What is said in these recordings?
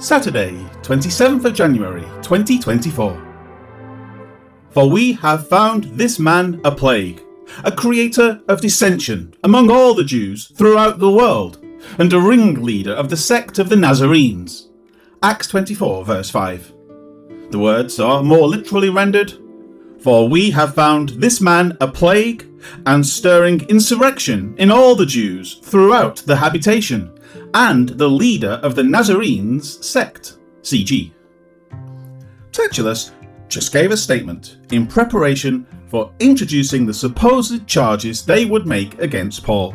Saturday, 27th of January 2024. For we have found this man a plague, a creator of dissension among all the Jews throughout the world, and a ringleader of the sect of the Nazarenes. Acts 24, verse 5. The words are more literally rendered For we have found this man a plague, and stirring insurrection in all the Jews throughout the habitation, and the leader of the Nazarenes sect. CG. Tertullus just gave a statement in preparation for introducing the supposed charges they would make against Paul.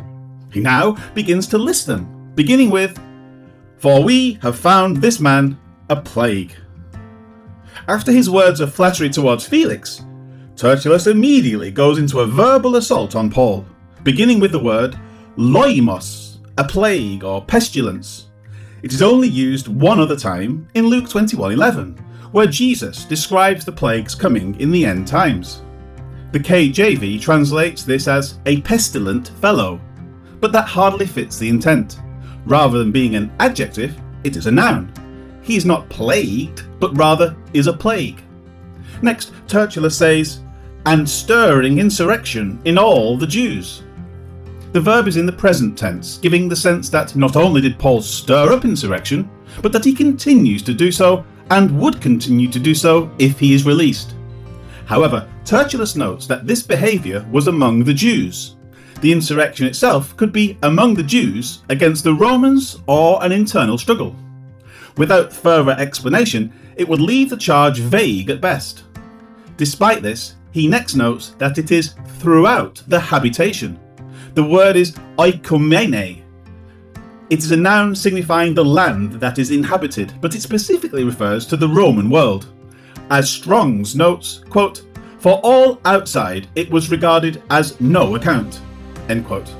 He now begins to list them, beginning with For we have found this man a plague. After his words of flattery towards Felix, Tertullus immediately goes into a verbal assault on Paul, beginning with the word loimos, a plague or pestilence. It is only used one other time in Luke 21:11, where Jesus describes the plagues coming in the end times. The KJV translates this as a pestilent fellow, but that hardly fits the intent. Rather than being an adjective, it is a noun. He is not plagued, but rather is a plague. Next, Tertullus says, and stirring insurrection in all the Jews. The verb is in the present tense, giving the sense that not only did Paul stir up insurrection, but that he continues to do so and would continue to do so if he is released. However, Tertullus notes that this behaviour was among the Jews. The insurrection itself could be among the Jews against the Romans or an internal struggle. Without further explanation, it would leave the charge vague at best. Despite this, he next notes that it is throughout the habitation. The word is oikumene. It is a noun signifying the land that is inhabited, but it specifically refers to the Roman world. As Strong's notes, quote, for all outside it was regarded as no account. End quote.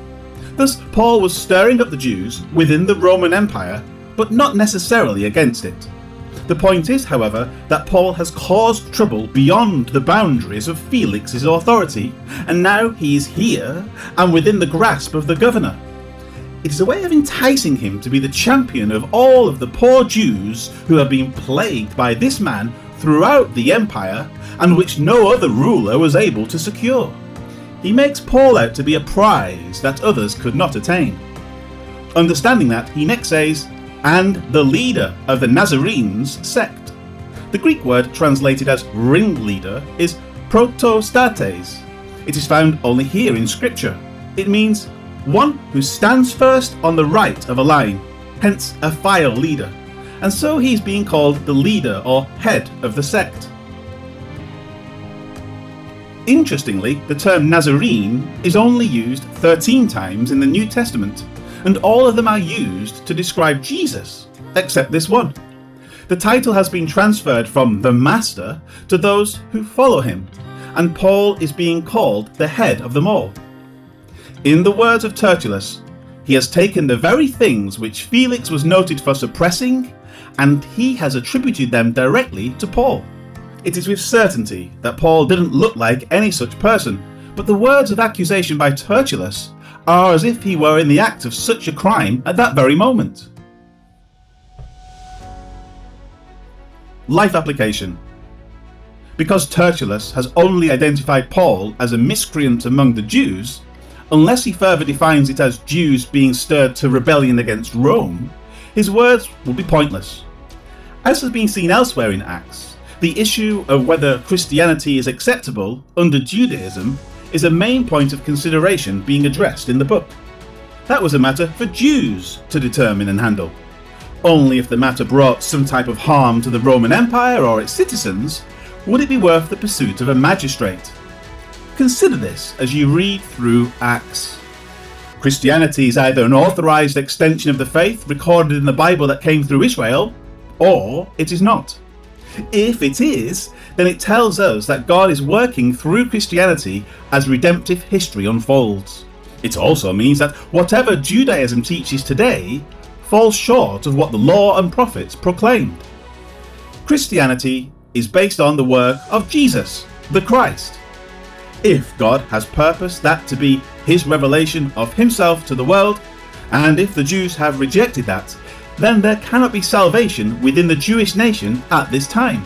Thus, Paul was stirring up the Jews within the Roman Empire, but not necessarily against it. The point is, however, that Paul has caused trouble beyond the boundaries of Felix's authority, and now he is here and within the grasp of the governor. It is a way of enticing him to be the champion of all of the poor Jews who have been plagued by this man throughout the empire and which no other ruler was able to secure. He makes Paul out to be a prize that others could not attain. Understanding that, he next says, and the leader of the Nazarenes sect. The Greek word translated as ringleader is protostates. It is found only here in Scripture. It means one who stands first on the right of a line, hence a file leader, and so he's being called the leader or head of the sect. Interestingly, the term Nazarene is only used 13 times in the New Testament, and all of them are used to describe Jesus, except this one. The title has been transferred from the Master to those who follow him, and Paul is being called the head of them all. In the words of Tertullus, he has taken the very things which Felix was noted for suppressing, and he has attributed them directly to Paul. It is with certainty that Paul didn't look like any such person, but the words of accusation by Tertullus are as if he were in the act of such a crime at that very moment. Life application. Because Tertullus has only identified Paul as a miscreant among the Jews, unless he further defines it as Jews being stirred to rebellion against Rome, his words will be pointless. As has been seen elsewhere in Acts, the issue of whether Christianity is acceptable under Judaism is a main point of consideration being addressed in the book. That was a matter for Jews to determine and handle. Only if the matter brought some type of harm to the Roman Empire or its citizens would it be worth the pursuit of a magistrate. Consider this as you read through Acts. Christianity is either an authorized extension of the faith recorded in the Bible that came through Israel, or it is not. If it is, then it tells us that God is working through Christianity as redemptive history unfolds. It also means that whatever Judaism teaches today falls short of what the law and prophets proclaimed. Christianity is based on the work of Jesus, the Christ. If God has purposed that to be his revelation of himself to the world, and if the Jews have rejected that, then there cannot be salvation within the Jewish nation at this time.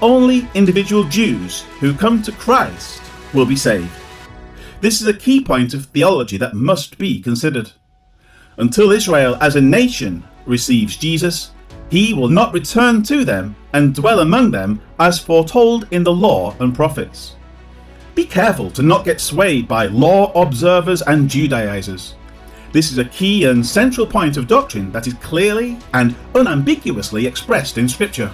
Only individual Jews who come to Christ will be saved. This is a key point of theology that must be considered. Until Israel as a nation receives Jesus, he will not return to them and dwell among them as foretold in the law and prophets. Be careful to not get swayed by law observers and Judaizers. This is a key and central point of doctrine that is clearly and unambiguously expressed in Scripture.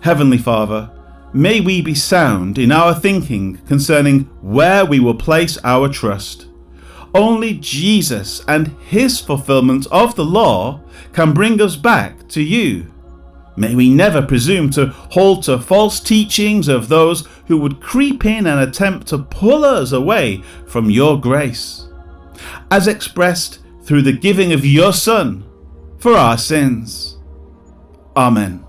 Heavenly Father, may we be sound in our thinking concerning where we will place our trust. Only Jesus and his fulfillment of the law can bring us back to you. May we never presume to hold to false teachings of those who would creep in and attempt to pull us away from your grace, as expressed through the giving of your Son for our sins. Amen.